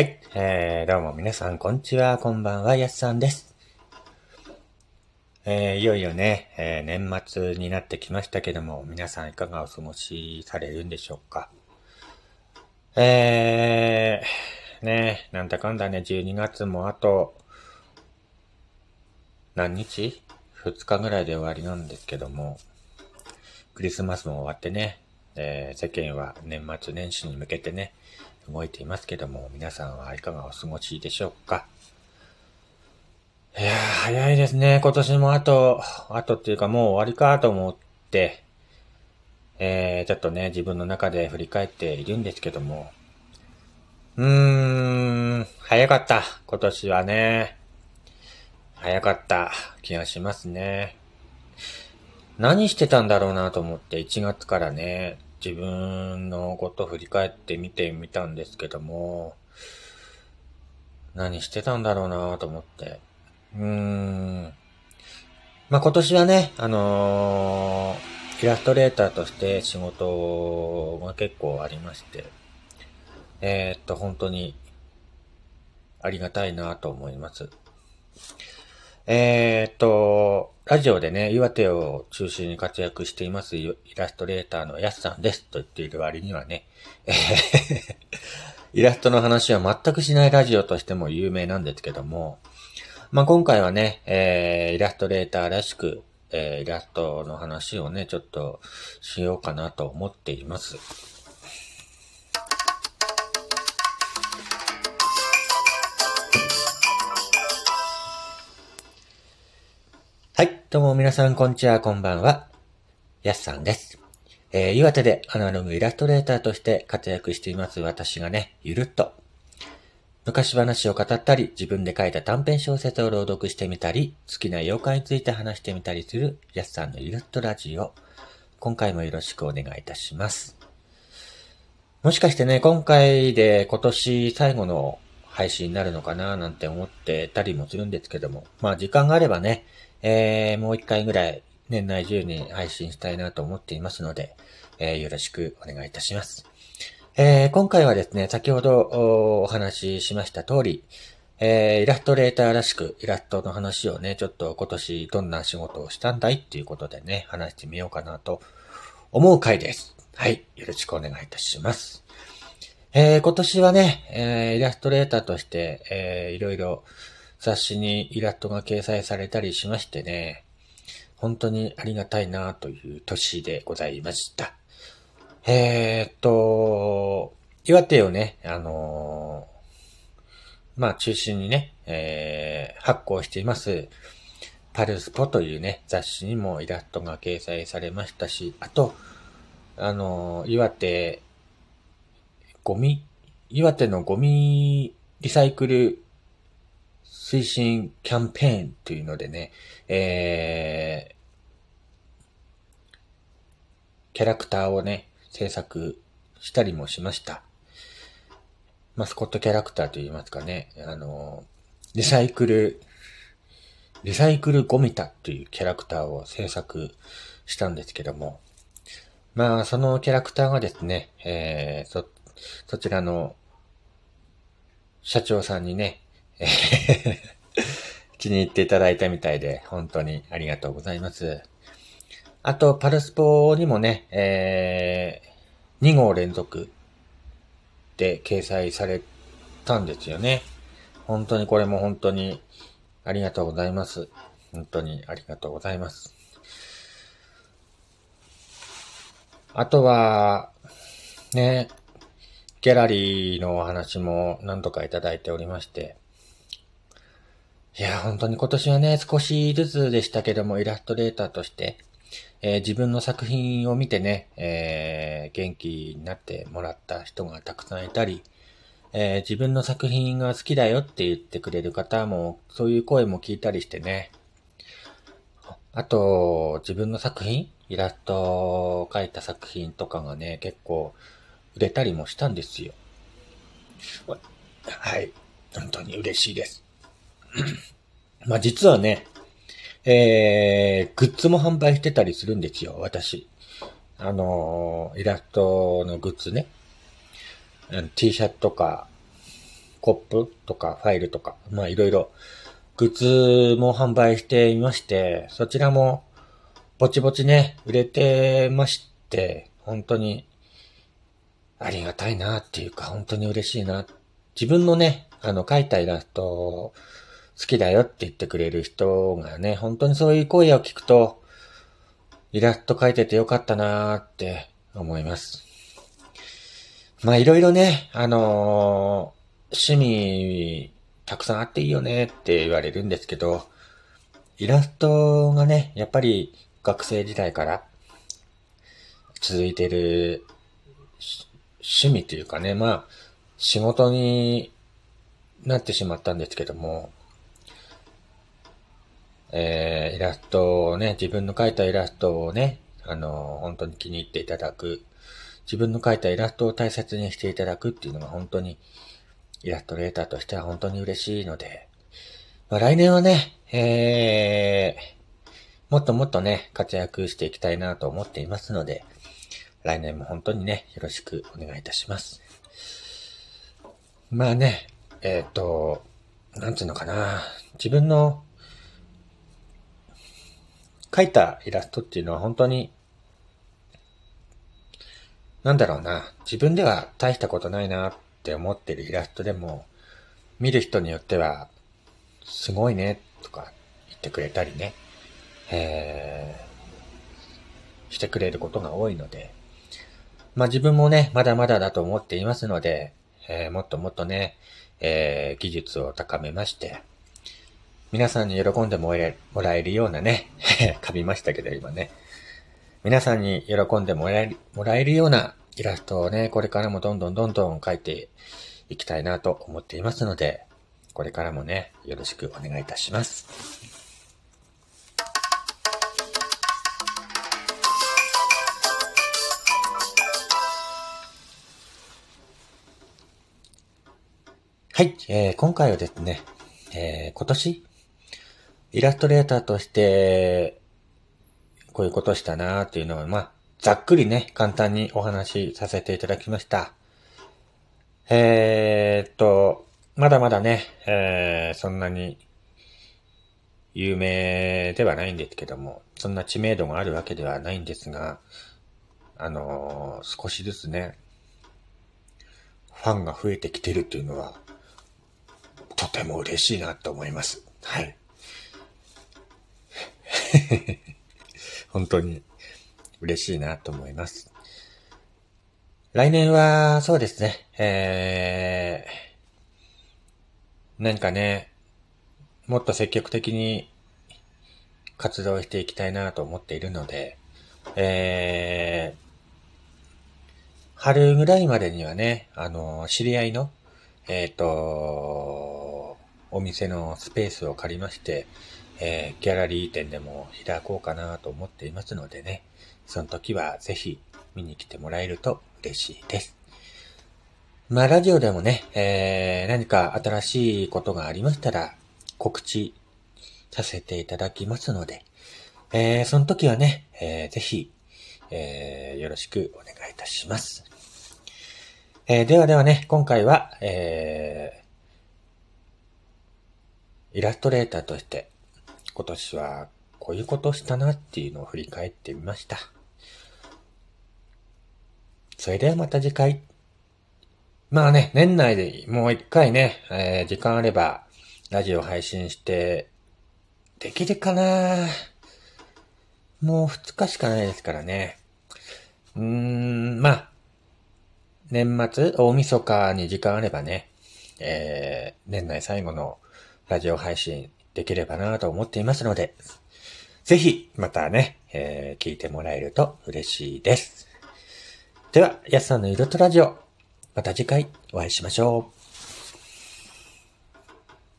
はい。えー、どうも皆さん、こんにちは、こんばんは、やすさんです。えー、いよいよね、えー、年末になってきましたけども、皆さんいかがお過ごしされるんでしょうか。えー、ね、なんだかんだね、12月もあと、何日 ?2 日ぐらいで終わりなんですけども、クリスマスも終わってね、えー、世間は年末年始に向けてね、動いていますけども、皆さんはいかがお過ごしでしょうか？いやー、早いですね。今年もあと、あとっていうかもう終わりかと思って、えー、ちょっとね、自分の中で振り返っているんですけども、うーん、早かった。今年はね。早かった気がしますね。何してたんだろうなと思って1月からね、自分のこと振り返ってみてみたんですけども、何してたんだろうなと思って。うーん。まあ、今年はね、あのー、イラストレーターとして仕事が結構ありまして、えー、っと、本当にありがたいなと思います。えー、っと、ラジオでね、岩手を中心に活躍していますイラストレーターのやすさんですと言っている割にはね、イラストの話は全くしないラジオとしても有名なんですけども、まあ、今回はね、えー、イラストレーターらしく、えー、イラストの話をね、ちょっとしようかなと思っています。どうも皆さん、こんにちは、こんばんは。やすさんです。えー、岩手でアナログイラストレーターとして活躍しています私がね、ゆるっと、昔話を語ったり、自分で書いた短編小説を朗読してみたり、好きな妖怪について話してみたりする、やすさんのゆるっとラジオ。今回もよろしくお願いいたします。もしかしてね、今回で今年最後の配信になるのかななんて思ってたりもするんですけども、まあ時間があればね、えー、もう一回ぐらい年内中に配信したいなと思っていますので、えー、よろしくお願いいたします。えー、今回はですね、先ほどお話ししました通り、えー、イラストレーターらしくイラストの話をね、ちょっと今年どんな仕事をしたんだいっていうことでね、話してみようかなと思う回です。はい。よろしくお願いいたします。えー、今年はね、えー、イラストレーターとして、えー、いろいろ雑誌にイラストが掲載されたりしましてね、本当にありがたいなという年でございました。えー、っと、岩手をね、あのー、まあ中心にね、えー、発行しています、パルスポというね、雑誌にもイラストが掲載されましたし、あと、あのー、岩手、ゴミ、岩手のゴミリサイクル推進キャンペーンというのでね、えー、キャラクターをね、制作したりもしました。マスコットキャラクターと言いますかね、あの、リサイクル、リサイクルゴミタというキャラクターを制作したんですけども、まあ、そのキャラクターがですね、えー、そ、そちらの社長さんにね、気に入っていただいたみたいで、本当にありがとうございます。あと、パルスポにもね、えー、2号連続で掲載されたんですよね。本当にこれも本当にありがとうございます。本当にありがとうございます。あとは、ね、ギャラリーのお話も何度かいただいておりまして、いや、本当に今年はね、少しずつでしたけども、イラストレーターとして、えー、自分の作品を見てね、えー、元気になってもらった人がたくさんいたり、えー、自分の作品が好きだよって言ってくれる方も、そういう声も聞いたりしてね。あと、自分の作品イラストを描いた作品とかがね、結構売れたりもしたんですよ。はい。本当に嬉しいです。まあ実はね、えー、グッズも販売してたりするんですよ、私。あのー、イラストのグッズね。T シャツとか、コップとかファイルとか、まあいろいろグッズも販売していまして、そちらもぼちぼちね、売れてまして、本当にありがたいなっていうか、本当に嬉しいな。自分のね、あの、描いたイラスト好きだよって言ってくれる人がね、本当にそういう声を聞くと、イラスト描いててよかったなーって思います。まあいろいろね、あのー、趣味たくさんあっていいよねって言われるんですけど、イラストがね、やっぱり学生時代から続いてる趣味というかね、まあ、仕事になってしまったんですけども、えー、イラストをね、自分の描いたイラストをね、あの、本当に気に入っていただく、自分の描いたイラストを大切にしていただくっていうのが本当に、イラストレーターとしては本当に嬉しいので、まあ、来年はね、えー、もっともっとね、活躍していきたいなと思っていますので、来年も本当にね、よろしくお願いいたします。まあね、えっ、ー、と、なんていうのかな。自分の描いたイラストっていうのは本当に、なんだろうな。自分では大したことないなって思ってるイラストでも、見る人によっては、すごいね、とか言ってくれたりね、えー、してくれることが多いので、まあ自分もね、まだまだだと思っていますので、えー、もっともっとね、えー、技術を高めまして、皆さんに喜んでもらえるようなね、噛みましたけど今ね、皆さんに喜んでもらえるもらえるようなイラストをね、これからもどんどんどんどん描いていきたいなと思っていますので、これからもね、よろしくお願いいたします。はい、えー、今回はですね、えー、今年、イラストレーターとして、こういうことしたなーっていうのを、まあ、ざっくりね、簡単にお話しさせていただきました。えー、っと、まだまだね、えー、そんなに有名ではないんですけども、そんな知名度があるわけではないんですが、あのー、少しずつね、ファンが増えてきてるっていうのは、とても嬉しいなと思います。はい。本当に嬉しいなと思います。来年は、そうですね、えー、何かね、もっと積極的に活動していきたいなと思っているので、えー、春ぐらいまでにはね、あの、知り合いの、えっ、ー、と、お店のスペースを借りまして、えー、ギャラリー店でも開こうかなと思っていますのでね、その時はぜひ見に来てもらえると嬉しいです。まあ、ラジオでもね、えー、何か新しいことがありましたら告知させていただきますので、えー、その時はね、えー、ぜひ、えー、よろしくお願いいたします。えー、ではではね、今回は、えー、イラストレーターとして今年はこういうことしたなっていうのを振り返ってみました。それではまた次回。まあね、年内でもう一回ね、えー、時間あればラジオ配信して、できるかなもう二日しかないですからね。うーん、まあ、年末、大晦日に時間あればね、えー、年内最後のラジオ配信できればなと思っていますので、ぜひ、またね、えー、聞いてもらえると嬉しいです。では、やすさんのゆるとラジオ、また次回お会いしましょう。